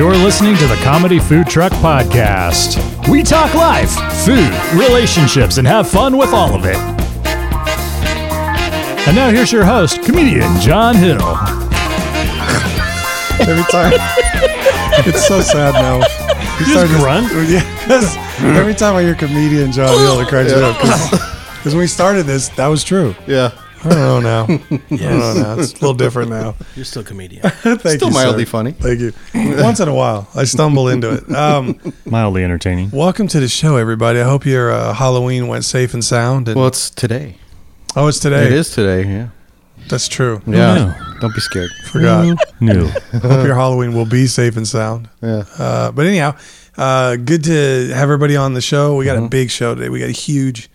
You're listening to the Comedy Food Truck Podcast. We talk life, food, relationships, and have fun with all of it. And now here's your host, comedian John Hill. every time. it's so sad now. You just start to- grunt? Yeah, 'cause every time I hear comedian John Hill, it cracks me up. Because when we started this, that was true. Yeah. I don't know now. I don't know now. It's a little different now. You're still a comedian. Thank Still you, mildly sir. funny. Thank you. Once in a while, I stumble into it. Um, Mildly entertaining. welcome to the show, everybody. I hope your uh, Halloween went safe and sound. And, Well, it's today. oh, it's today. It is today. Yeah. That's true. Yeah. Don't be scared. Forgot. New. hope your Halloween will be safe and sound. Yeah. Uh, but anyhow, uh, good to have everybody on the show. We got Mm-hmm. a big show today. We got a huge,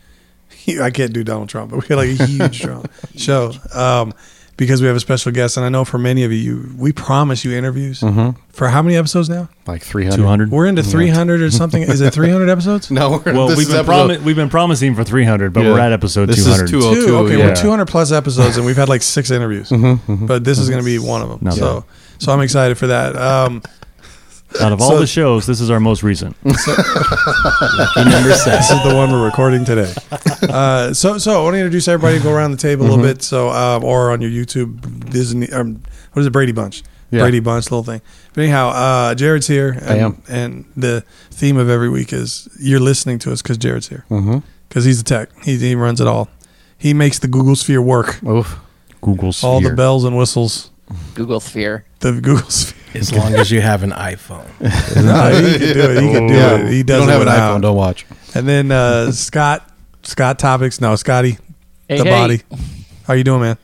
I can't do Donald Trump, but we got like a huge Trump show um, because we have a special guest. And I know for many of you, we promise you interviews Mm-hmm. for how many episodes now? Like 300. 200. We're into 300 or something. Is it 300 episodes? No, we're, Well, we've been, promi- we've been promising for 300, but Yeah. we're at episode This is 200. 202. Two. Okay, yeah. we're 200 plus episodes, and we've had like six interviews. Mm-hmm, But this is going to be one of them. Not so, so I'm excited for that. Um, Out of all So- the shows, this is our most recent. Number This seven. is the one we're recording today. Uh, so, so I want to introduce everybody. Go around the table a little bit. So, um, or on your YouTube Disney, um, what is it, Brady Bunch? Yeah. Brady Bunch, little thing. But anyhow, uh, Jared's here. And, I am. And the theme of every week is you're listening to us because Jared's here. Mhm. Because he's the tech. He, he runs it all. He makes the Google Sphere work. Oof. Google Sphere. All the bells and whistles. Google Sphere. The Google Sphere. As long as you have an iPhone. No, he can do it. He can do Yeah. it. He You does don't have an without. iPhone. Don't watch. And then uh, Scott, Scott Topics. No, Scotty, Hey, the hey, body. How you doing, man?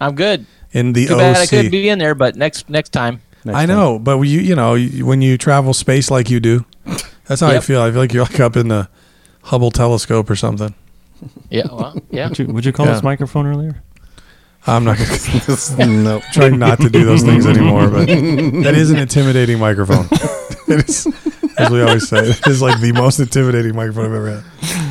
I'm good. In the Too OC. bad I couldn't be in there, but next next time. Next I time. know, but you you know you- when you travel space like you do, that's how I Yep. feel. I feel like you're like up in the Hubble telescope or something. Yeah, well, yeah. Would you, would you call Yeah. this microphone earlier? I'm not gonna, no. trying not to do those things anymore, but that is an intimidating microphone. it is, as we always say, it is like the most intimidating microphone I've ever had.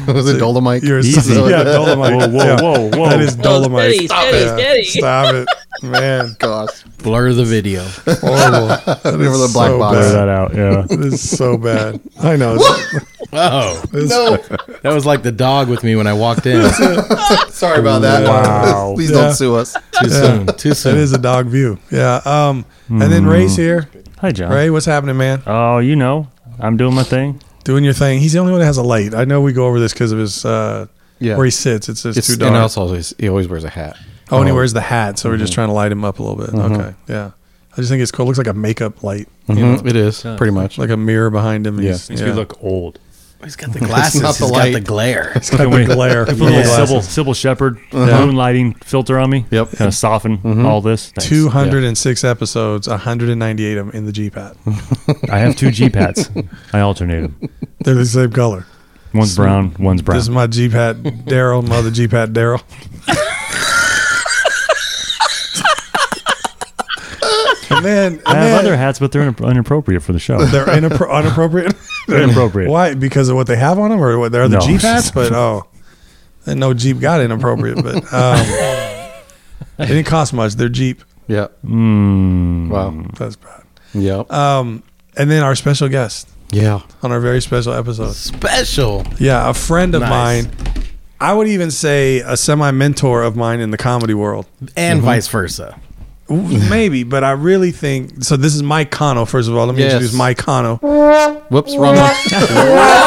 Was it Dolomite? You're Easy. yeah, Dolomite. Whoa, whoa, Yeah. whoa, whoa. That is Dolomite. steady, steady, Yeah. steady. Stop it, man. Gosh. Blur the video. Horrible. That Over the black so box. Blur that out, yeah. It is so bad. I know. Oh, No. that was like the dog with me when I walked in. Sorry about that. Wow. Please Yeah. don't sue us. Too soon. Too soon. is a dog view. Yeah. Um. And then Ray's here. Hi, John. Ray, what's happening, man? Oh, you know, I'm doing my thing. Doing your thing. He's the only one that has a light. I know we go over this because of his uh, Yeah. where he sits. It's just It's, too and also, always, he always wears a hat. oh, and he wears the hat, so we're just trying to light him up a little bit. Okay. Yeah. I just think it's cool. It looks like a makeup light, Mhm, It is, pretty much. like a mirror behind him. Yeah. He's, Makes yeah. me look old. He's got the glasses. not the He's got the glare. It's got the glare. Put a the little glasses. Sybil, Cybill Shepherd Uh-huh. moonlighting filter on me. Yep. Kind of soften Mm-hmm. all this. Thanks. 206 episodes, 198 of them in the G pad. I have two G pads. I alternate them. They're the same color. One's brown, one's brown. This is my G pad Daryl, my other G pad Daryl. and then, and I have then other hats, but they're inappropriate for the show. they're inappro- inappropriate. They're inappropriate. Why? Because of what they have on them, or what? They're the No. Jeep hats, but oh, and no Jeep got inappropriate, but um, it didn't cost much. They're Jeep. Yeah. Mm. Wow. That's bad. Yep. Um, and then our special guest yeah. on our very special episode. Special. Yeah, a friend of Nice. mine. I would even say a semi mentor of mine in the comedy world. And vice versa. Maybe, but I really think so. This is Mike Cano. First of all, let me Yes. introduce Mike Cano. Whoops, wrong one.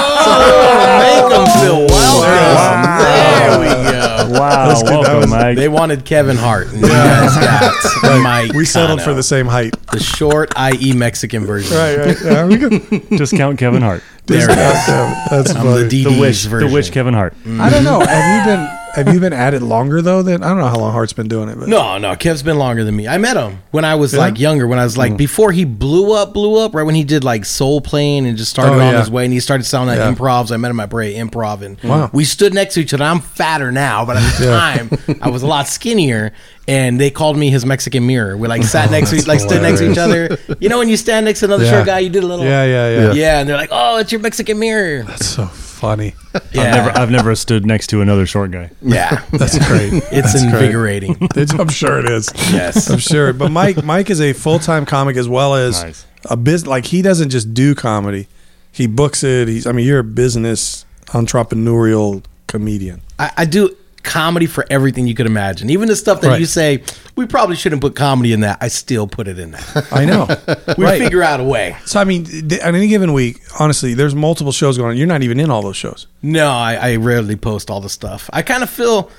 Make them feel welcome. There we go. Wow, That's good. That welcome, was- Mike. They wanted Kevin Hart. And you guys got Mike. We settled Cano. for the same height. the short, i.e., Mexican version. Right, right. Yeah, we could. Discount Kevin Hart. There it is. That's I'm funny. the The DD's wish, version. the wish Kevin Hart. I don't know. Mm. Have you been have you been at it longer though? Than I don't know how long Hart's been doing it, but No, no, Kev's been longer than me. I met him when I was Yeah? like younger. When I was like mm. before he blew up, blew up. Right when he did like soul playing and just started Oh, on yeah. his way, and he started selling Yeah. improvs. I met him at Brea Improv, and Wow. we stood next to each other. I'm fatter now, but at the time I was a lot skinnier, and they called me his Mexican mirror. We like sat next to each, like stood next to each other. You know when you stand next to another short guy, you did a little yeah, yeah, yeah. yeah, and they're like, oh, it's your Mexican mirror. That's so funny. Yeah, I've never, I've never stood next to another short guy. yeah, That's great. it's That's great. invigorating. It's, I'm sure it is. Yes. I'm sure. But Mike, Mike is a full time comic as well as Nice. a business. Like he doesn't just do comedy; he books it. He's. I mean, you're a business entrepreneurial comedian. I, I do comedy for everything you could imagine. Even the stuff that Right. you say we probably shouldn't put comedy in that. I still put it in there. I know. We Right. figure out a way. So I mean, on any given week, honestly, there's multiple shows going on. You're not even in all those shows. No, I, I rarely post all the stuff. I kind of feel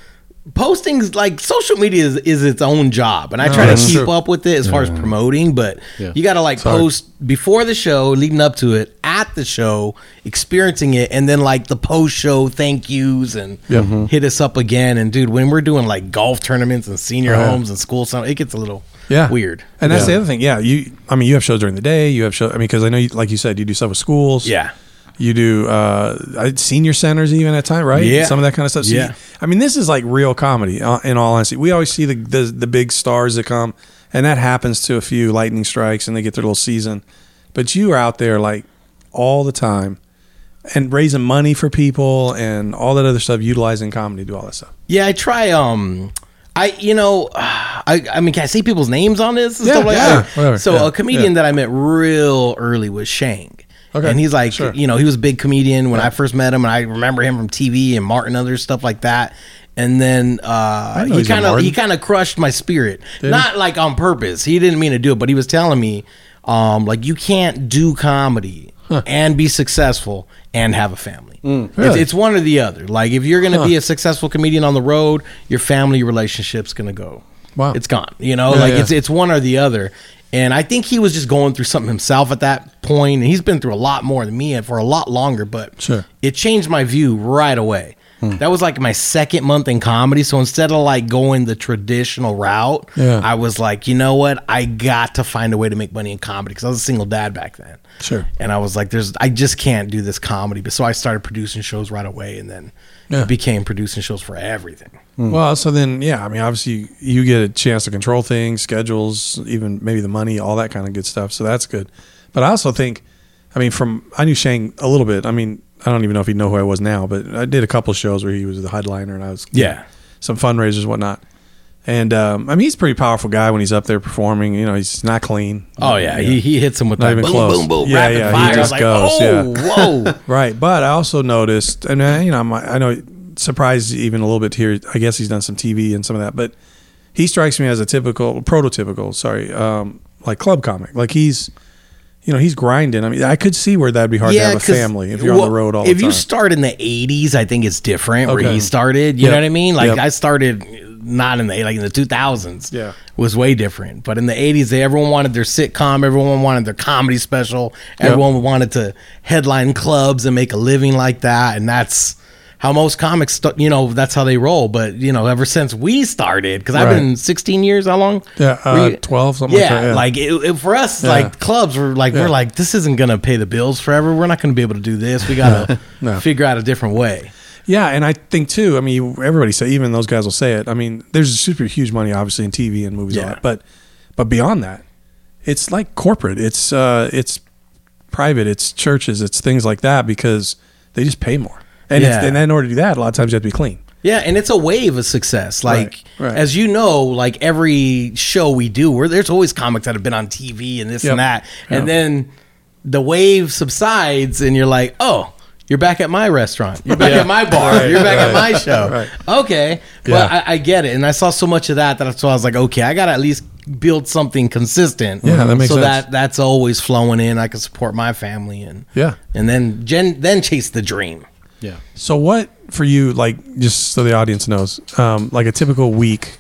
posting's like social media is, is its own job, and I try to keep true. up with it as far as promoting. But Yeah. you got to like post before the show, leading up to it, at the show, experiencing it, and then like the post show thank yous and mm-hmm. hit us up again. And dude, when we're doing like golf tournaments and senior oh, yeah. homes and school, so it gets a little Yeah, weird. And that's Yeah. the other thing. Yeah, you. I mean, you have shows during the day. You have shows. I mean, because I know, you, like you said, you do stuff with schools. Yeah. You do uh, senior centers even at time, right? Yeah. Some of that kind of stuff. So Yeah. you- I mean, this is like real comedy. Uh, in all honesty, we always see the, the the big stars that come, and that happens to a few lightning strikes, and they get their little season. But you are out there like all the time, and raising money for people and all that other stuff, utilizing comedy to do all that stuff. Yeah, I try. Um, I you know, I I mean, can I say people's names on this and Yeah, stuff like yeah, that? whatever, So yeah, a comedian yeah. that I met real early was Shang. Okay, And he's like, sure. you know, he was a big comedian when I first met him, and I remember him from TV and Martin, other stuff like that. And then uh, he kind of he kind of crushed my spirit, not like on purpose. He didn't mean to do it, but he was telling me, um, like you can't do comedy and be successful and have a family. It's, Really? it's one or the other. Like if you're going to be a successful comedian on the road, your family relationship's going to go. Wow. It's gone. You know, Yeah, like yeah. it's it's one or the other. And I think he was just going through something himself at that point, and he's been through a lot more than me and for a lot longer. But Sure. it changed my view right away. Hmm. That was like my second month in comedy. So instead of like going the traditional route, Yeah. I was like, you know what? I got to find a way to make money in comedy because I was a single dad back then. Sure. And I was like, there's, I just can't do this comedy. But so I started producing shows right away, and then Yeah. became producing shows for everything. Hmm. Well, so then, yeah, I mean, obviously, you get a chance to control things, schedules, even maybe the money, all that kind of good stuff. So that's good. But I also think, I mean, from I knew Shang a little bit. I mean, I don't even know if he'd know who I was now, but I did a couple shows where he was the headliner, and I was Yeah. some fundraisers, whatnot. And um, I mean, he's a pretty powerful guy when he's up there performing. You know, he's not clean. Oh yeah, he, he hits him with Not that even boom, close. boom, boom, Yeah, rapid yeah, he fire. I was just like, goes, oh, whoa. Right, but I also noticed, and uh, you know, I'm, I know, surprised even a little bit here. I guess he's done some TV and some of that, but he strikes me as a typical, prototypical, sorry, um, like club comic. Like he's, you know, he's grinding. I mean, I could see where that'd be hard to have a family if you're on the road all the time. If you start in the '80s, I think it's different. Where he started, you Yep. know what I mean? Like Yep. I started not in the like in the 2000s. Yeah. was way different. But in the '80s, they everyone wanted their sitcom, everyone wanted their comedy special, everyone wanted to headline clubs and make a living like that, and that's. How most comics, st- you know, that's how they roll. But you know, ever since we started, because I've Right. been 16 years. How long? yeah, uh, you- twelve something yeah, like that. Yeah. like it, it- for us, Yeah. like clubs were like Yeah. we're like this isn't gonna pay the bills forever. We're not gonna be able to do this. We gotta No. figure out a different way. Yeah, and I think too. I mean, everybody say even those guys will say it. I mean, there's super huge money obviously in TV and movies, all Yeah. that, but but beyond that, it's like corporate. It's uh, it's private. It's churches. It's things like that because they just pay more. And, Yeah. and in order to do that, a lot of times you have to be clean. Yeah, and it's a wave of success. Like Right, right. as you know, like every show we do, where there's always comics that have been on TV and this Yep. and that, and Yep. then the wave subsides, and you're like, oh. You're back at my restaurant. You're back at my bar. Right, You're back at my show. right. Okay, but Yeah. I, I get it, and I saw so much of that that so I was like, okay, I got to at least build something consistent. Yeah, that makes so sense. that that's always flowing in. I can support my family and Yeah. and then gen, then chase the dream. Yeah. So what for you, like just so the audience knows, um, like a typical week,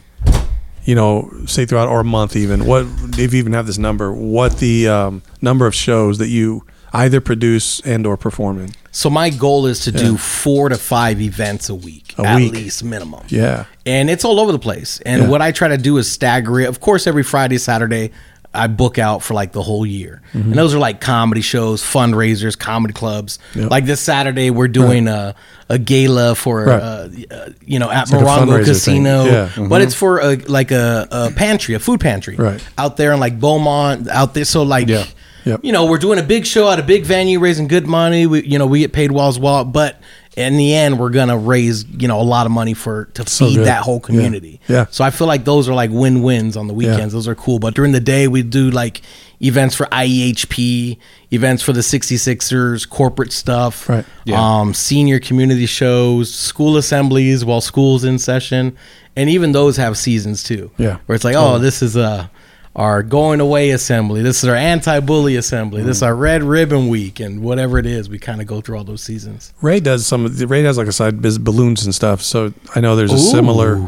you know, say throughout or a month even, what if you even have this number, what the um, number of shows that you either produce and or perform in? So my goal is to Yeah. do four to five events a week, A at week. least minimum. Yeah. and it's all over the place. And Yeah. what I try to do is stagger it. Of course, every Friday, Saturday, I book out for like the whole year, and those are like comedy shows, fundraisers, comedy clubs. Mm-hmm. Yep. Like this Saturday, we're doing a a gala for Right. uh, uh, you know at like a Morongo thing. Casino, Yeah. Mm-hmm. but it's for a like a, a pantry, a food pantry, Right. out there in like Beaumont, out there. So like. Yeah. Yep. You know, we're doing a big show at a big venue, raising good money. We, you know, we get paid well as well, but in the end, we're gonna raise you know a lot of money for to feed good. that whole community. Yeah. So I feel like those are like win wins on the weekends. Those are cool. But during the day, we do like events for IEHP, events for the 66ers, corporate stuff, Right. um, senior community shows, school assemblies while school's in session, and even those have seasons too. Yeah. where it's like, oh, this is uh, our going away assembly. This is our anti-bully assembly. This is mm. our red ribbon week, and whatever it is, we kind of go through all those seasons. Ray does some. of the- Ray has like a side biz balloons and stuff. So I know there's a similar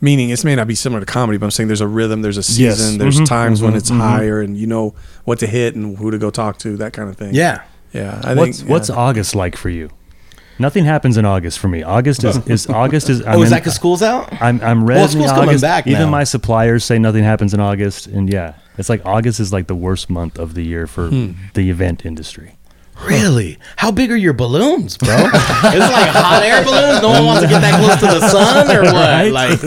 meaning. It may not be similar to comedy, but I'm saying there's a rhythm. There's a Yes. season. There's Mhm. times when mm-hmm. it's mm-hmm. higher, and you know what to hit and who to go talk to. That kind of thing. Yeah. yeah. I What's think what's. August like for you? Nothing happens in August for me. August is, is August is. oh, is that because school's out? I'm I'm red Well, in school's coming August. back Even now. my suppliers say nothing happens in August, and yeah, it's like August is like the worst month of the year for Hmm. the event industry. Really? How big are your balloons, bro? it's like hot air balloons. No one wants to get that close to the sun, or what? Like,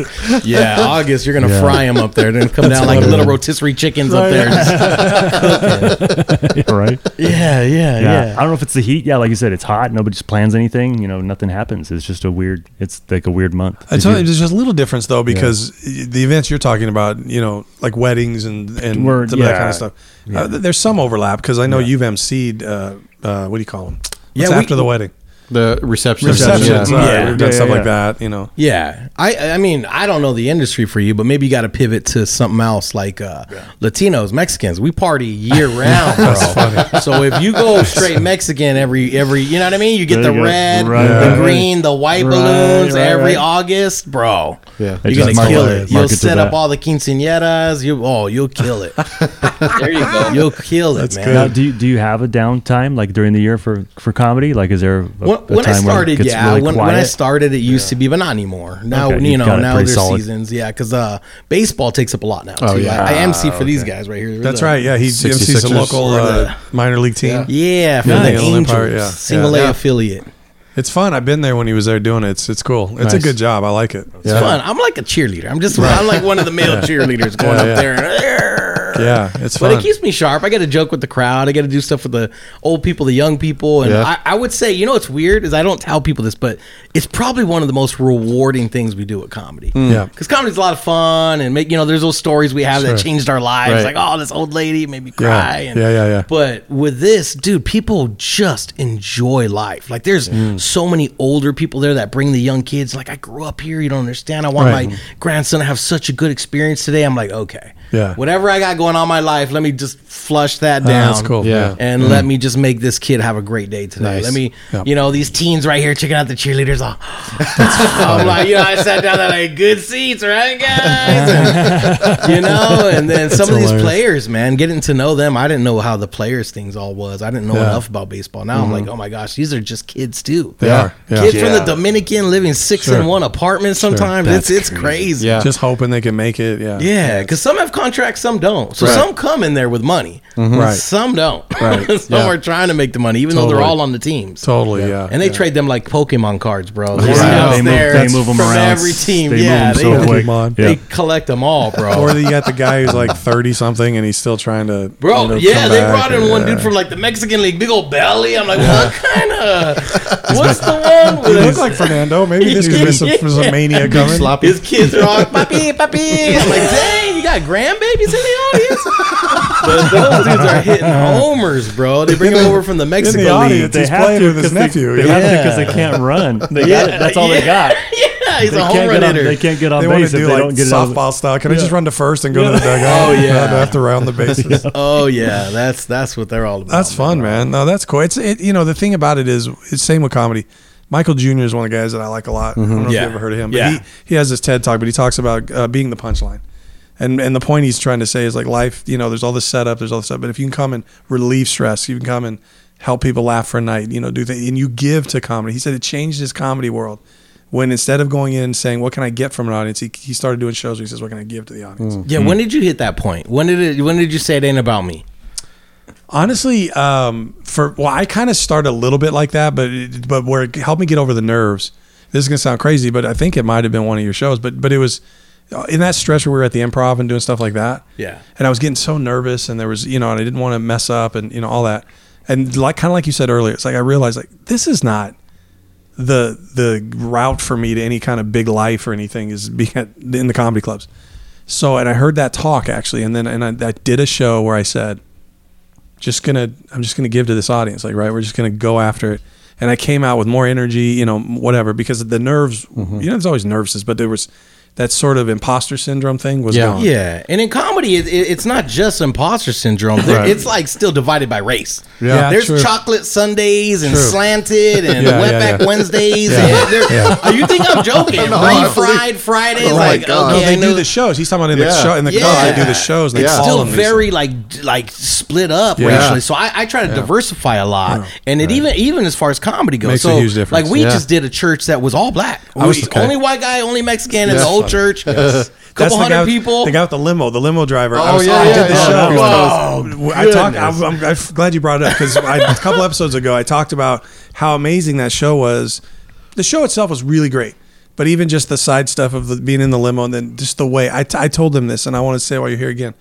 yeah, August, you're gonna fry them up there. Then come down like little rotisserie chickens up there. right? yeah, yeah, Yeah. yeah. I don't know if it's the heat. Yeah, like you said, it's hot. Nobody just plans anything. You know, nothing happens. It's just a weird. It's like a weird month. I tell you, there's just a little difference though because the events you're talking about, you know, like weddings and and We're- some of that kind of stuff. Uh, there's some overlap because I know you've emceed. Uh, uh, what do you call them? Yeah, What's we- after the wedding? The reception. reception, Yeah. Yeah. We've done Yeah, stuff yeah, like that. You know. Yeah, I I mean I don't know the industry for you, but maybe you got to pivot to something else like uh, Latinos, Mexicans. We party year round, bro. So if you go straight Mexican every every, you know what I mean? You get There the you red, Right, the green, the white Right, balloons right, every right. August, bro. Yeah. You're gonna kill market- it. You'll market set up that. all the quinceañeras. You oh, you'll kill it. There you go. You'll kill it, man. Now, do you, do you have a downtime like during the year for, for comedy? Like, is there a, when, a when I started, where it gets yeah, really when, when? I started, it used to be, but not anymore. Now, Okay, you know, now there's solid. seasons, yeah, because uh, baseball takes up a lot now. Oh, too. yeah. I, I MC for these guys right here. That's the- right. Yeah, he MC's a 66ers. local uh, minor league team. Yeah, for Yeah, the the Angels, Empire, yeah. single Yeah. A affiliate. It's fun. I've been there when he was there doing it. It's it's cool. It's a good job. I like it. It's fun. I'm like a cheerleader. I'm just I'm like one of the male cheerleaders going Yeah, up yeah. there. Yeah, it's But it keeps me sharp. I got to joke with the crowd. I got to do stuff with the old people, the young people, and Yeah. I, I would say, you know, what's weird is I don't tell people this, but it's probably one of the most rewarding things we do at comedy. Yeah. because comedy's a lot of fun, and make you know, there's those stories we have that changed our lives, Right. like oh, this old lady made me cry. Yeah. And, Yeah, yeah, yeah. But with this, dude, people just enjoy life. Like, there's Mm. so many older people there that bring the young kids. Like, I grew up here. You don't understand. I want Right. my grandson to have such a good experience today. I'm like, okay, Yeah. whatever I got going on in my life, let me just flush that Ah, down. that's cool. Yeah. And let me just make this kid have a great day today. Nice. Let me, Yeah. you know, these teens right here checking out the cheerleaders. Oh, I'm like, you know, I sat down there like good seats, right, guys? You know, and then some of these hilarious. players, man, getting to know them. I didn't know how the players things all was. I didn't know Yeah. Mm-hmm. enough about baseball. Now I'm like, oh my gosh, these are just kids too. They are. Yeah. Kids from the Yeah. Dominican living six Sure. in one apartment. Sometimes it's it's crazy. Yeah. Just hoping they can make it. Yeah. Yeah, because some have contracts, some don't. So Right. some come in there with money, mm-hmm. Right. some don't. Right. some Yeah. are trying to make the money, even though they're all on the teams. Totally. Yeah. And they yeah. trade them like Pokemon cards, bro. Right. They're They move- there they move 'em from around. every team. They yeah, move 'em they, so quick. Pokemon. Yeah. they collect them all, bro. Or you got the guy who's like thirty something and he's still trying to. Bro, you know, yeah, come they back brought in and- one yeah. dude from like the Mexican league, big old belly. I'm like, what kind of? What's the one He with looks like Fernando. Maybe this could be some, some mania coming. Sloppy. his kids are all papi, papi? I'm like, dang, you got grandbabies in the audience. but those dudes are hitting homers, bro. They bring him over from the In Mexico the audience, league. he's playing with his 'cause nephew. They, they yeah. have to because they can't run. They Yeah, got it. That's all they got. yeah, he's They a home can't, run get on, hitter. they can't get on They want base to if do they like don't get it softball style. Can I just run to first and go to the dugout? Oh, yeah. I have to round the bases. Oh yeah, that's that's what they're all about. That's fun, man. No, that's cool. It's it. You know, the thing about it is, it's same with comedy. Michael Jr. is one of the guys that I like a lot. I don't know if Yeah. you ever heard of him, but Yeah. he he has this TED talk, but he talks about uh, being the punchline. And and the point he's trying to say is like life. You know, there's all this setup, there's all this stuff, but if you can come and relieve stress, you can come and help people laugh for a night. You know, do things, and you give to comedy. He said it changed his comedy world. When instead of going in and saying, "What can I get from an audience?" He, he started doing shows where he says, "What can I give to the audience?" Yeah, when did you hit that point? When did it? When did you say it ain't about me? Honestly, um, for well, I kind of started a little bit like that, but it, but where it helped me get over the nerves. This is gonna sound crazy, but I think it might have been one of your shows. But but it was in that stretch where we were at the improv and doing stuff like that. Yeah. And I was getting so nervous, and there was you know, and I didn't want to mess up, and you know all that. And like kind of like you said earlier, it's like I realized like this is not the the route for me to any kind of big life or anything is being at, in the comedy clubs. So, and I heard that talk actually, and then and I, I did a show where I said, just gonna, I'm just gonna give to this audience, like right, we're just gonna go after it. And I came out with more energy, you know, whatever, because the nerves, Mm-hmm. you know, there's always nerves, but there was that sort of imposter syndrome thing was Yeah. gone. Yeah, and in comedy, it, it, it's not just imposter syndrome. Right. It's like still divided by race. Yeah, there's true. chocolate Sundays and True. slanted and Yeah, yeah, wetback yeah. Wednesdays. Yeah. And there- you think I'm joking? No, I Refried Fridays. Oh like God. okay, No, they do the shows. He's talking about in the Yeah. show in the Yeah. club. They do the shows. They Yeah. call still them these very like like split up Yeah. racially. So I, I try to diversify a lot, and it even even as far as comedy goes, Makes a so huge difference. like we just did a church that was all black. I was- We- okay. Only white guy, only Mexican in Yeah. the whole church. That's Couple the guy, hundred with- people. The guy with the limo, the limo driver. I Oh, was, yeah, I yeah, did the yeah. show. Oh, I talked. I'm, I'm, I'm glad you brought it up because a couple episodes ago I talked about how amazing that show was. The show itself was really great, but even just the side stuff of the, being in the limo and then just the way I, t- I told them this, and I want to say it while you're here again,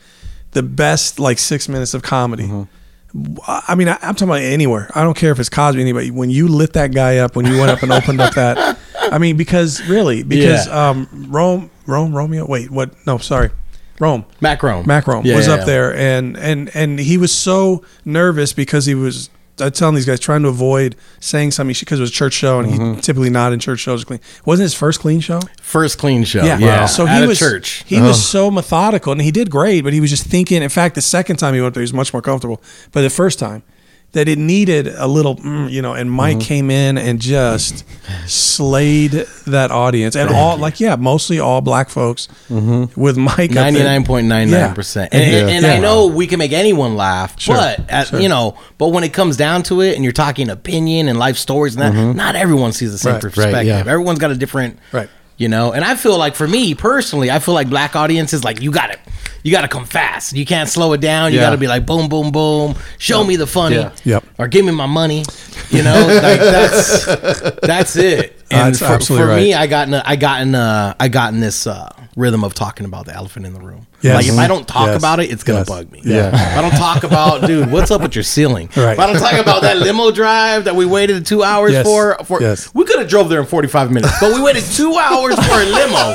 the best like six minutes of comedy. Mm-hmm. I mean, I, I'm talking about anywhere. I don't care if it's Cosby, anybody. When you lit that guy up, when you went up and opened up that, I mean, because really, because Yeah. um, Rome, Rome, Romeo. Wait, what? No, sorry, Rome. mac Macron. Macron Yeah, was yeah, up yeah. there, and and and he was so nervous because he was. I'm telling these guys trying to avoid saying something because it was a church show, and Mm-hmm. he typically not in church shows clean. Wasn't his first clean show? First clean show. Yeah. Yeah. So At he a was church. He was so methodical, and he did great. But he was just thinking. In fact, the second time he went there, he was much more comfortable. But the first time, that it needed a little, mm, you know. And Mike mm-hmm. came in and just slayed that audience, and all like yeah, mostly all black folks mm-hmm. with Mike. Ninety nine point nine nine percent, and, and, and I know we can make anyone laugh, Sure, but at, sure. you know, but when it comes down to it, and you're talking opinion and life stories, and that, mm-hmm. not everyone sees the same Right, right, perspective. yeah. Everyone's got a different, Right. You know, and I feel like for me personally, I feel like black audiences like you got to, you got to come fast. You can't slow it down. You Yeah. got to be like boom, boom, boom. Show me the funny, Yeah. Yep. or give me my money. You know, like that's that's it. And That's for, absolutely for me, right. I got in a, I got in a, I got in this uh, rhythm of talking about the elephant in the room. Yes. Like if I don't talk Yes. about it, it's gonna Yes. bug me. Yeah. If I don't talk about, dude, what's up with your ceiling? Right. If I don't talk about that limo drive that we waited two hours for, for Yes. we could have drove there in forty five minutes, but we waited two hours for a limo.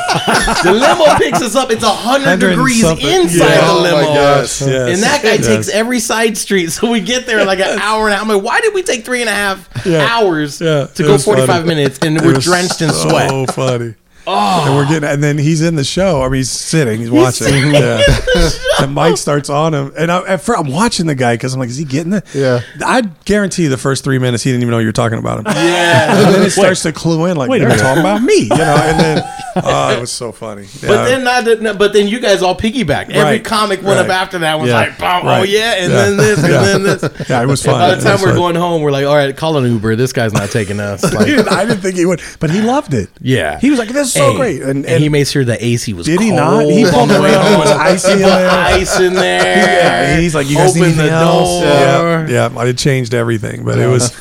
the limo picks us up. It's hundred 100 degrees something. inside Yeah. the Oh limo. Yes. And that guy takes every side street, so we get there in like an hour and a half. I'm like, why did we take three and a half Yeah. hours Yeah, to it go 45 minutes and It we're drenched in sweat? so funny. Oh, and we're getting, and then he's in the show. I mean, he's sitting, he's watching. yeah. and Mike starts on him, and I, at first I'm watching the guy because I'm like, is he getting it? Yeah. I guarantee the first three minutes he didn't even know you were talking about him. Yeah. And then it starts to clue in, like Wait a they're talking about me, you know. And then, oh, it was so funny. But Yeah. then not, but then you guys all piggybacked. Every Right. comic went up after that was Yeah. like, oh Right. yeah, and Yeah. then this, and Yeah. then this. yeah, it was fun. By the time we're fun. going home, we're like, all right, call an Uber. This guy's not taking us. Like, didn't, I didn't think he would, but he loved it. yeah. he was like, "This is so Hey, great," and, and, and he made sure the AC was Did he cold not? He pulled on the it way around. home. It was icy in there. ice in there. Yeah, he's like, "You guys need Open the else?" door. Yeah, yeah. I changed everything, but it was.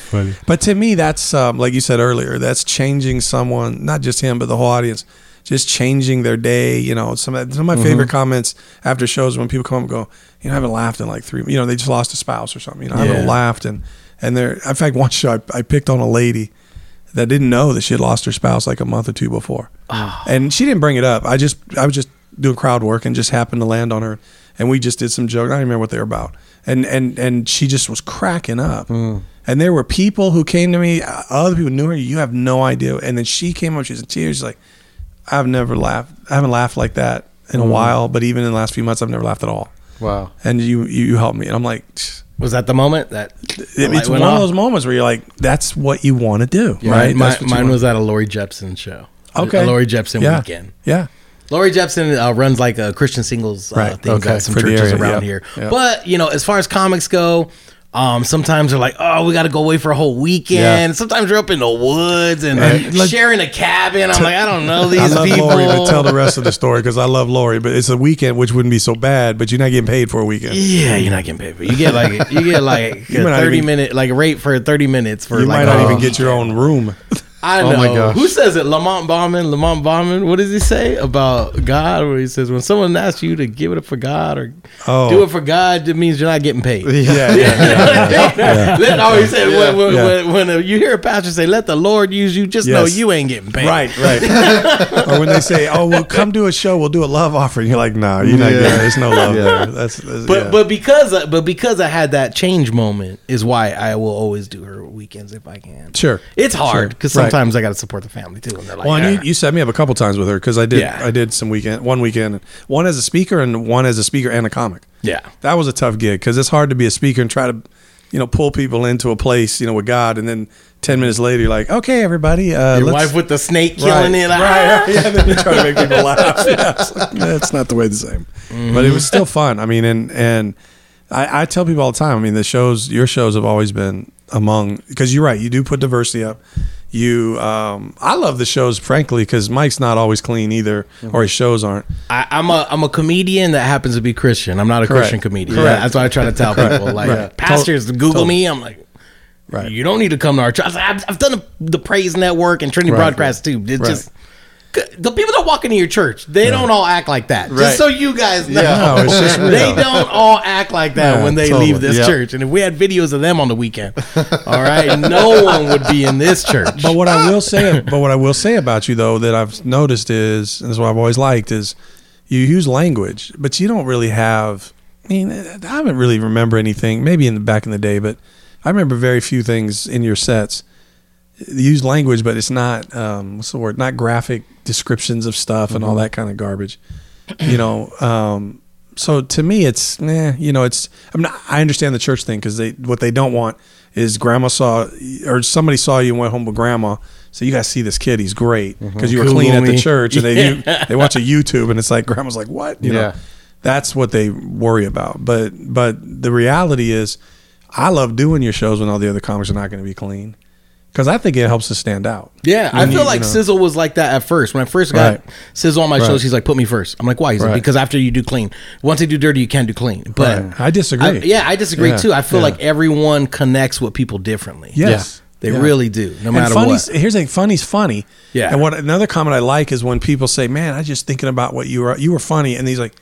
But to me, that's um, like you said earlier. That's changing someone, not just him, but the whole audience. Just changing their day. You know, some of, some of my favorite comments after shows when people come up and go, "You know, I haven't laughed in like three. You know, they just lost a spouse or something. You know, I haven't laughed." And and there, in fact, one show I, I picked on a lady that didn't know that she had lost her spouse like a month or two before, ah. and she didn't bring it up. I just I was just doing crowd work and just happened to land on her, and we just did some jokes. I don't even remember what they were about, and and and she just was cracking up. Mm. And there were people who came to me, uh, other people knew her. You have no idea. And then she came up, she was in tears, she's like, "I've never laughed. I haven't laughed like that in a mm. while. But even in the last few months, I've never laughed at all. Wow. And you you, you helped me. And I'm like." "Tch." Was that the moment that it's one went of those moments where you're like, "That's what you want to do, Right. right?" My, That's what you mine was at a Lori Jepsen show. Okay. A Lori Jepsen yeah. weekend. Yeah, Lori Jepsen uh, runs like a Christian singles uh, Right, things okay, at some for churches area, around here. But you know, as far as comics go, um, sometimes they're like, "Oh, we got to go away for a whole weekend." Yeah. Sometimes you're up in the woods and Right. Like- sharing a cabin. I'm like, I don't know these I love people. Lori, but tell the rest of the story because I love Lori. But it's a weekend, which wouldn't be so bad. But you're not getting paid for a weekend. yeah, you're not getting paid for. You get like you get like You a thirty even- minute like rate for thirty minutes for You like might not oh, even get your own room. I Oh know. my gosh. Who says it? Lamont Bauman. Lamont Bauman. What does he say about God? Where he says when someone asks you to give it up for God or Oh. do it for God, it means you're not getting paid. Yeah, yeah, yeah. Let always say when, when, Yeah. when, when uh, you hear a pastor say, "Let the Lord use you," just know you ain't getting paid. Right, right. or when they say, "Oh, well, come do a show, we'll do a love offering," you're like, "Nah, you're not Yeah. getting. There's no love Yeah. there." That's, that's But yeah. but because I- but because I had that change moment is why I will always do her weekends if I can. sure, It's hard Sure. because Right. Sometimes I got to support the family too, and they're like, Well, and "Ah." you, you set me up a couple times with her because I did. Yeah. I did some weekend, one weekend, one as a speaker and one as a speaker and a comic. yeah. That was a tough gig because it's hard to be a speaker and try to, you know, pull people into a place, you know, with God, and then ten minutes later you're like, "Okay, everybody, uh, Your wife with the snake Right, killing it. Like, right, "Ah." yeah, then you try to make people laugh. Yeah, it's like, "Nah, it's not the way the same, but it was still fun. I mean, and and I, I tell people all the time. I mean, the shows, your shows have always been among because you're right. You do put diversity up. You, um, I love the shows, frankly, because Mike's not always clean either, or his shows aren't. I, I'm a I'm a comedian that happens to be Christian. I'm not a Correct. Christian comedian. Correct. That's what I try to tell people. Like Right. pastors Google Totally. me. I'm like, Right. you don't need to come to our church. i've, I've done the, the Praise Network and Trinity Right. Broadcast too. It's Right. just the people that walk into your church, they don't all act like that. Right. Just so you guys know, No, it's just they don't all act like that Yeah, when they totally. leave this Yep. church. And if we had videos of them on the weekend, all right, no one would be in this church. But what I will say, but what I will say about you though that I've noticed is, and this is what I've always liked is, you use language, but you don't really have. I mean, I haven't really remember anything. Maybe in the back in the day, but I remember very few things in your sets. Use language, but it's not um, what's the word? Not graphic descriptions of stuff and all that kind of garbage. You know, um, so to me, it's nah, you know, it's. I mean, I understand the church thing because they what they don't want is grandma saw or somebody saw you and went home with grandma. So you guys see this kid, he's great because you were Google clean at the church, and they you, they watch a YouTube, and it's like grandma's like, what? You know, Yeah. that's what they worry about. But but the reality is, I love doing your shows when all the other comics are not going to be clean because I think it helps to stand out. Yeah, I feel you- like you know. Sizzle was like that at first. When I first got Right. Sizzle on my Right. shows, he's like, "Put me first. I'm like, "Why?" He's like, "Because after you do clean, once you do dirty, you can't do clean." But Right. I disagree. I- yeah, I disagree Yeah. too. I feel Yeah. like everyone connects with people differently. Yes. they Yeah. really do, no And matter funny's, what. Here's a funny's funny. Yeah. And what another comment I like is when people say, "Man, I just thinking about what you were. You were funny," and he's like,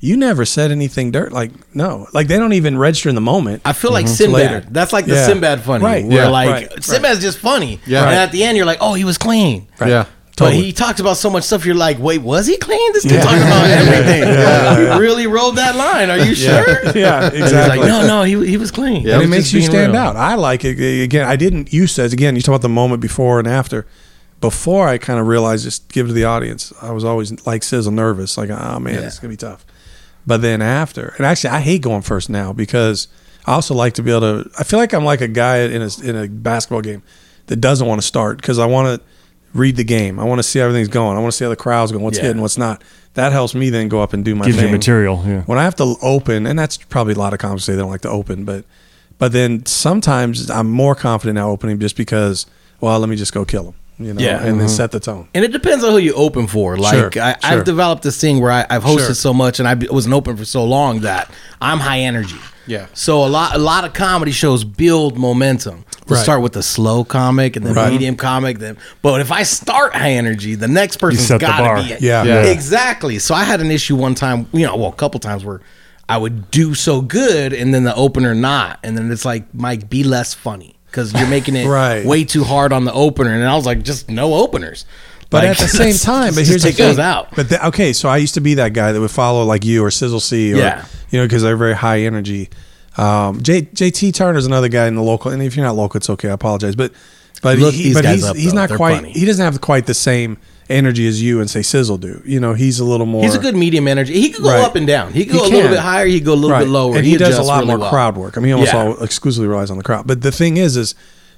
"You never said anything dirt." Like, no, like they don't even register in the moment. I feel like Till Sinbad. later. That's like the Yeah. Sinbad funny, Right. Where Yeah. like Right. Sinbad's just funny. Yeah. And Right. at the end, you're like, "Oh, he was clean." Yeah. But he talks about so much stuff. You're like, wait, was he clean? This dude Yeah. talking about everything. Yeah. You really rolled that line. Are you sure? yeah, And exactly. He's like, no, no, he, he was clean. Yeah. and He it makes you stand real. out. I like it again. I didn't. You said again. You talk about the moment before and after. Before I kind of realized, just give it to the audience. I was always like Sizzle, nervous, like, oh man, Yeah. it's gonna be tough. But then after, and actually, I hate going first now because I also like to be able to. I feel like I'm like a guy in a in a basketball game that doesn't want to start because I want to read the game. I want to see how everything's going. I want to see how the crowd's going, what's Yeah. hitting, what's not. That helps me then go up and do my Gives thing material. Yeah. when I have to open, and that's probably a lot of comics say they don't like to open, but but then sometimes I'm more confident now opening just because, well, let me just go kill them, you know, Yeah. and then set the tone. And it depends on who you open for. Like Sure, I, sure. I've developed this thing where I, I've hosted Sure. so much, and I wasn't open for so long that I'm high energy. Yeah. So a lot, a lot of comedy shows build momentum. To Right. start with the slow comic and then Right. medium comic, then. But if I start high energy, the next person's gotta be. Yeah. Yeah. Exactly. So I had an issue one time. You know, well, a couple times where I would do so good, and then the opener not, and then it's like, Mike, be less funny because you're making it Right. way too hard on the opener. And I was like, just no openers. But Like, at the same time, but here's the thing. out. But the, okay, so I used to be that guy that would follow like you or Sizzle C, or Yeah. you know, because they're very high energy. Um, J, JT Turner's another guy in the local, and if you're not local, it's okay. I apologize, but but Look he, but he's up, he's not They're quite. funny. He doesn't have quite the same energy as you and say Sizzle do. You know, he's a little more. He's a good medium energy. He could go Right. up and down. He could He go a little bit higher. He could go a little Right. bit lower. And he, does a lot really more well. crowd work. I mean, he almost Yeah. all exclusively relies on the crowd. But the thing is, is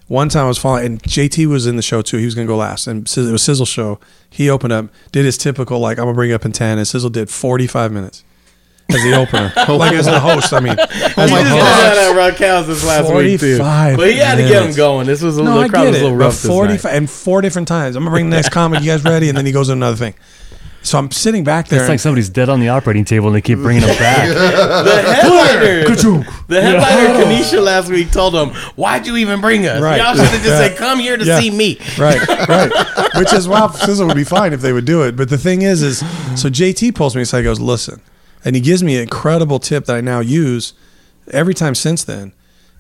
one time I was following, and JT was in the show too. He was going to go last, and it was Sizzle show. He opened up, did his typical like I'm gonna bring up in ten, and Sizzle did 45 minutes as the opener, like as the host. I mean, as He the just did host. that at Rock House last week too. 45 But he had to get him minutes. going. This was a little, No, little I crowd get was a it. little But rough. this 45 night. and four different times. I'm gonna bring the next comic. You guys ready? And then he goes to another thing. So I'm sitting back there. It's like and- somebody's dead on the operating table and they keep bringing them back. The headliner, the headliner, Kanisha last week told him, "Why'd you even bring us? Right. Y'all should have just Yeah. said, come here to Yeah. see me." right, right. Which is why Sizzle would be fine if they would do it. But the thing is, is so JT pulls me aside, and goes, "Listen," and he gives me an incredible tip that I now use every time since then,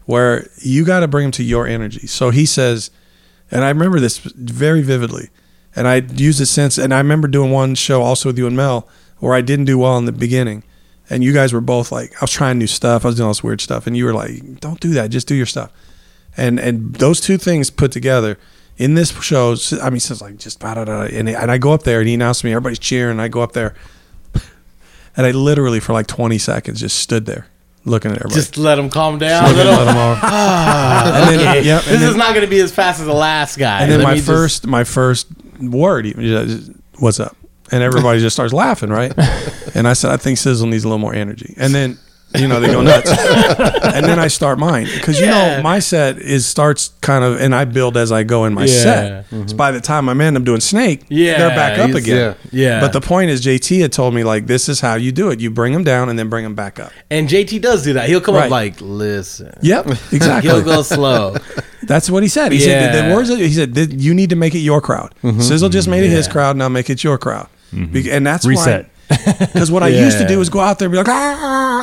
where you got to bring them to your energy. So he says, and I remember this very vividly, and I used it since. And I remember doing one show also with you and Mel where I didn't do well in the beginning. And you guys were both like, I was trying new stuff. I was doing all this weird stuff. And you were like, don't do that. Just do your stuff and and those two things put together in this show. I mean, it's like just da da da, and and I go up there and he announced me. Everybody's cheering. And I go up there, and I literally for like twenty seconds just stood there looking at everybody. Just let them calm down. Looking Let them all. Ah. and then, Okay, yep, this then, is not going to be as fast as the last guy. and then Let my me just- first my first word, even, just, what's up? And everybody just starts laughing, right? And I said, I think Sizzle needs a little more energy. And then, you know, they go nuts. and then I start mine because you Yeah. know my set is starts kind of, and I build as I go in my Yeah. set. So by the time I'm in, I'm doing Snake. Yeah, they're back up again. yeah. Yeah. But the point is, JT had told me like, this is how you do it. You bring them down and then bring them back up. and JT does do that. He'll come Right. up like, "Listen." Yep, exactly. He'll go slow. That's what he said. He said the, the words. He said you need to make it your crowd. Mm-hmm. Sizzle just made it his crowd. Now make it your crowd. Mm-hmm. Be- and that's Reset. Because what I used to do was go out there and be like, ah,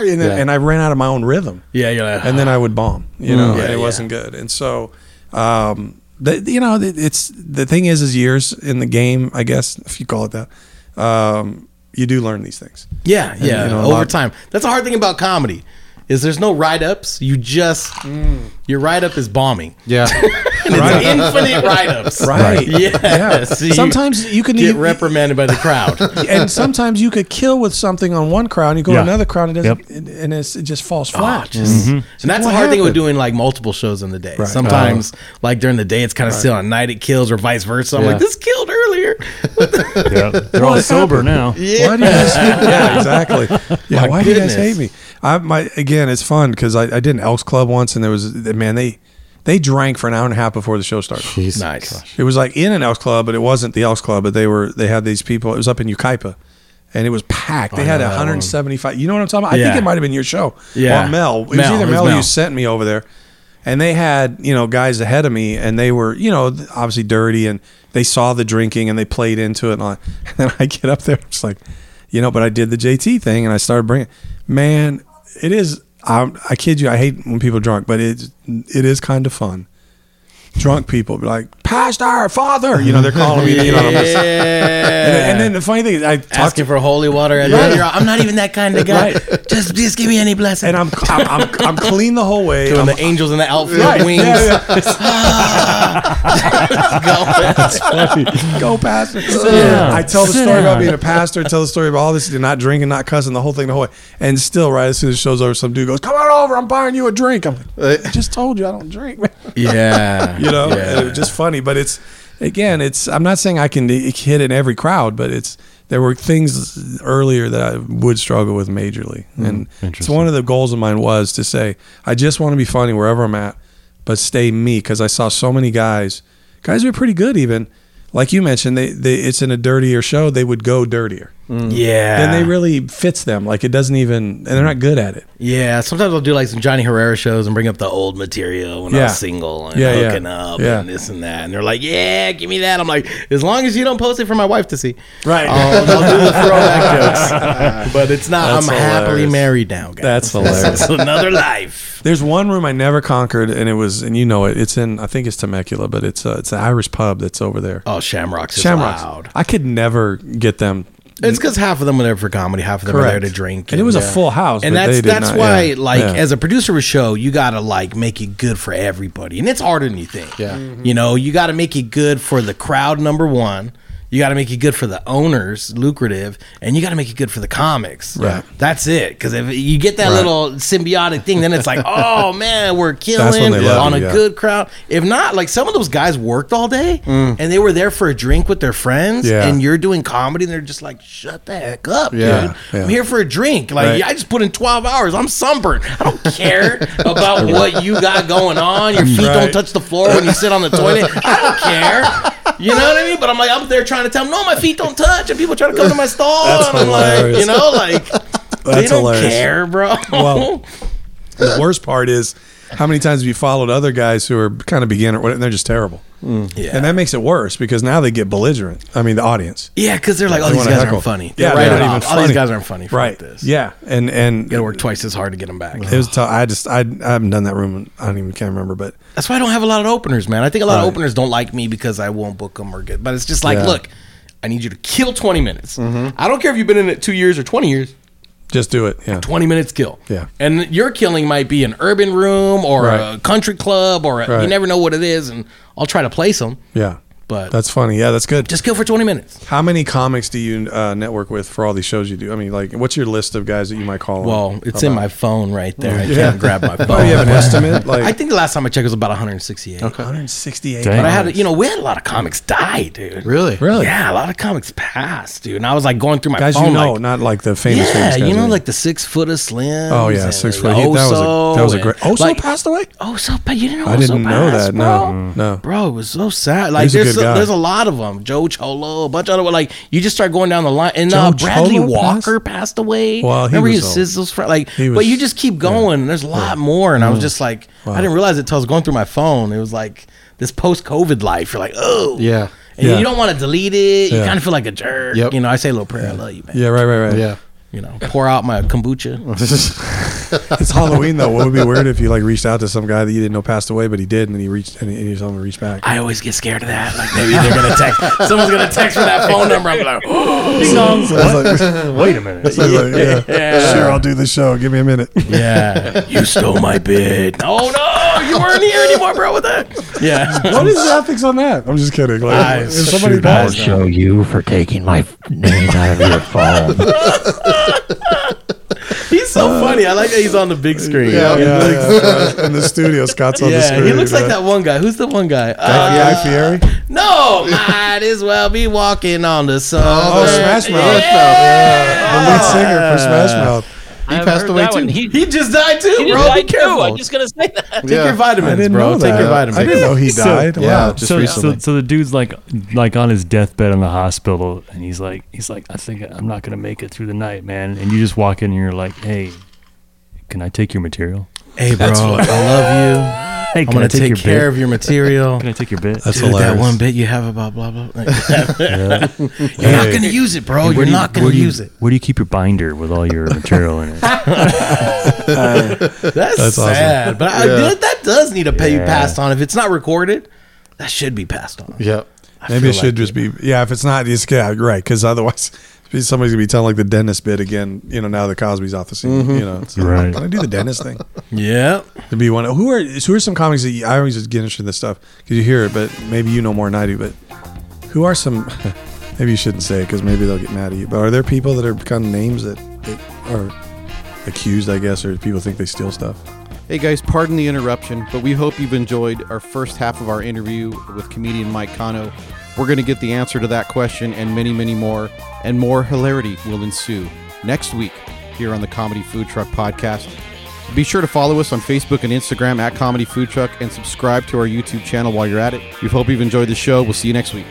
and, then, Yeah. and I ran out of my own rhythm, yeah, you're like, and then I would bomb, you know, Yeah, and it yeah. wasn't good. And so, um, the, you know, it's the thing is, is years in the game, I guess, if you call it that. Um, you do learn these things. Yeah, yeah. you know, over lot- time. That's the hard thing about comedy. Is there's no write ups. You just your write up is bombing. Yeah. And it's infinite write ups. Right. Yeah. So you Sometimes you can get even- reprimanded by the crowd. and sometimes you could kill with something on one crowd, and you go Yeah. to another crowd, and it, doesn't, Yep. and it's, it just falls Ah, flat. just- And that's the what hard thing with doing like multiple shows in the day. Right. Sometimes, like during the day, it's kind of still. At night, it kills, or vice versa. I'm Yeah. like, this killed earlier. Yeah, they're all sober now. Why do you guys hate me? Yeah, exactly. Yeah, My why do you guys hate me? I my again, it's fun because I, I did an Elks Club once, and there was man they they drank for an hour and a half before the show started. Jeez. nice. It was like in an Elks Club, but it wasn't the Elks Club. But they were they had these people. It was up in Yucaipa, and it was packed. They had know that 175. You know what I'm talking about? I Yeah. think it might have been your show. Yeah. or Mel. It was Mel, either it was Mel, or Mel. you sent me over there, and they had you know guys ahead of me, and they were you know obviously dirty, and they saw the drinking and they played into it, and, all, and then I get up there, it's like, you know, but I did the JT thing, and I started bringing, man, it is. I, I kid you, I hate when people are drunk, but it it is kind of fun. Drunk people be like, Pastor, Father, you know, they're calling me. You know, I'm just- and, then, and then the funny thing is, I talk Asking to for holy water. And Right. you're, I'm not even that kind of guy. Just, just give me any blessing. and I'm I'm, I'm I'm clean the whole way. doing I'm- the angels in the outfield Right, wings. yeah, Go. Go, pastor. down. I tell the story about being a pastor, tell the story about all this, not drinking, not cussing, the whole thing, the whole way. And still, right as soon as the show's over, some dude goes, "Come on over, I'm buying you a drink." I'm like, uh, "I just told you I don't drink, man." Yeah. You know, Yeah. it was just funny. But it's again, it's. I'm not saying I can hit in every crowd, but it's. There were things earlier that I would struggle with majorly, hmm, and it's one of the goals of mine was to say I just want to be funny wherever I'm at, but stay me because I saw so many guys, guys who are pretty good even, like you mentioned, they, they it's in a dirtier show, they would go dirtier. Yeah. Then they really fits them. Like it doesn't even, and they're not good at it. Yeah, sometimes I'll do like some Johnny Herrera shows and bring up the old material when I Yeah. was single and Yeah, yeah. hooking up Yeah. and this and that. And they're like, "Yeah, give me that." I'm like, "As long as you don't post it for my wife to see, Right. I'll, I'll do the throwback jokes." But it's not. That's I'm happily married now, guys. That's hilarious. It's another life. There's one room I never conquered, and it was, and you know it. It's in, I think it's Temecula, but it's uh, it's an Irish pub that's over there. Oh, Shamrocks is Shamrocks. loud. I could never get them. It's because half of them are there for comedy, half of them are there to drink, And it was a full house, And but that's did that's not- why, yeah, like, yeah. as a producer of a show, you gotta like make it good for everybody, and it's harder than you think. Yeah. you know, you got to make it good for the crowd. Number one, you got to make it good for the owners, lucrative, and you got to make it good for the comics. Right. That's it. Because if you get that Right. little symbiotic thing, then it's like, oh man, we're killing on you, a yeah. good crowd. If not, like some of those guys worked all day and they were there for a drink with their friends, Mm. Yeah. and you're doing comedy, and they're just like, shut the heck up, Yeah, dude. I'm here for a drink. Like Right. I just put in 12 hours. I'm sunburned. I don't care about what you got going on. Your feet don't touch the floor when you sit on the toilet. I don't care. You know what I mean? But I'm like, I'm there trying to tell them, no, my feet don't touch, and people try to come to my stall, That's and I'm like, hilarious. you know, like they don't hilarious. care, bro. Well, the worst part is how many times have you followed other guys who are kind of beginner and they're just terrible. Hmm. yeah. And that makes it worse because now they get belligerent. I mean, the audience. Yeah, because they're like, oh, They these guys heckle. aren't funny. Yeah, Yeah, they're right. not All, even all oh, these guys aren't funny. For Right. This. Yeah. And and got to work twice as hard to get them back. It was tough. I just I, I haven't done that room. I don't even can't remember. But That's why I don't have a lot of openers, man. I think a lot Right. of openers don't like me because I won't book them or get. But it's just like, Yeah. look, I need you to kill 20 minutes. Mm-hmm. I don't care if you've been in it two years or 20 years. just do it. Yeah. 20 minutes kill. Yeah. And your killing might be an urban room or Right. a country club or a, Right. you never know what it is. And I'll try to place them, Yeah. But That's funny. Yeah, that's good. just kill for 20 minutes. How many comics do you uh, network with for all these shows you do? I mean, like, what's your list of guys that you might call? Well, it's in my phone right there. I can't grab my phone. Oh, you have an estimate? Like, I think the last time I checked was about 168. Okay, 168. Dang. But I had, you know, we had a lot of comics die, dude. Really? Really? Yeah, a lot of comics passed, dude. And I was like going through my Guys, phone, you know, like, not like the famous. yeah, famous guys, you know, like the six foot of slim. Oh yeah, six foot. He, that was a that was a great. Oso passed away. Oh, so but you didn't know. I didn't Oso know passed, that. bro? No, no. Bro, it was so sad. Like He's a there's good a, guy. there's a lot of them. Joe Cholo, a bunch of other like you just start going down the line. And uh, Bradley Cholo Walker passed, away. Well, he remember was he was old. Sizzle's friend. Like, He but you just keep going. and There's a lot more, and I was just like, I didn't realize it until I was going through my phone. It was like this post COVID life. You're like, oh Yeah. and Yeah. you don't want to delete it. You kind of feel like a jerk. Yep. You know, I say a little prayer. I love you, man. Yeah, right, right, right. Yeah. You know, pour out my kombucha. It's Halloween though. What would be weird if you like reached out to some guy that you didn't know passed away, but he did, and then he reached and he, and he told him to reach back. I always get scared of that. Like maybe they're gonna text. Someone's gonna text for that phone number. I'm like, oh, Wait a minute. He's like, yeah, Yeah. sure, I'll do the show. Give me a minute. yeah, you stole my bid. Oh no, you weren't here anymore, bro. With that. Yeah. what is the ethics on that? I'm just kidding. Like, I if somebody shoot, I'll show you for taking my name out of your phone. He's so funny. I like that he's on the big screen. yeah, yeah, yeah. in the studio, Scott's on the Yeah, screen. he looks like that one guy. Who's the one guy? Guy, Uh, Guy Fieri. no, might as well be walking on the sun. Oh, Smash Mouth. Yeah. The lead singer for Smash Mouth. He passed away too. He, He just died too, he just bro. died Be too. I'm just gonna say that. Take Yeah. your vitamins, I didn't bro. know Take that. your vitamins. I didn't know he So- died. Yeah, Wow. just so, recently. so, so the dude's like, like on his deathbed in the hospital, and he's like, he's like, I think I'm not gonna make it through the night, man. And you just walk in, and you're like, hey, can I take your material? Hey, bro, I love you. Hey, I'm can gonna take, take your care bit? of your material. Can I take your bit? That's Dude, hilarious. that one bit you have about blah blah. blah. Yeah. You're not gonna use it, bro. Where You're you- not gonna where do you- use it. Where do you keep your binder with all your material in it? That's, That's awesome. sad, but I, Yeah. that, that does need to pay Yeah. passed on. If it's not recorded, that should be passed on. Yep. I Maybe feel it should like just be. Yeah, if it's not, just yeah, right. Because otherwise, somebody's gonna be telling like the dentist bit again. You know, now that Cosby's off the scene. You mm-hmm. know, so, Right. Can I do the dentist thing? Yeah. To be one. Who are who are some comics that you, I always just get interested in this stuff because you hear it, but maybe you know more than I do. But who are some? Maybe you shouldn't say it because maybe they'll get mad at you. But are there people that are kind of names that, that are accused, I guess, or people think they steal stuff? Hey guys, pardon the interruption, but we hope you've enjoyed our first half of our interview with comedian Mike Cano. We're going to get the answer to that question and many, many more, and more hilarity will ensue next week here on the Comedy Food Truck Podcast. Be sure to follow us on Facebook and Instagram at Comedy Food Truck and subscribe to our YouTube channel while you're at it. We hope you've enjoyed the show. We'll see you next week.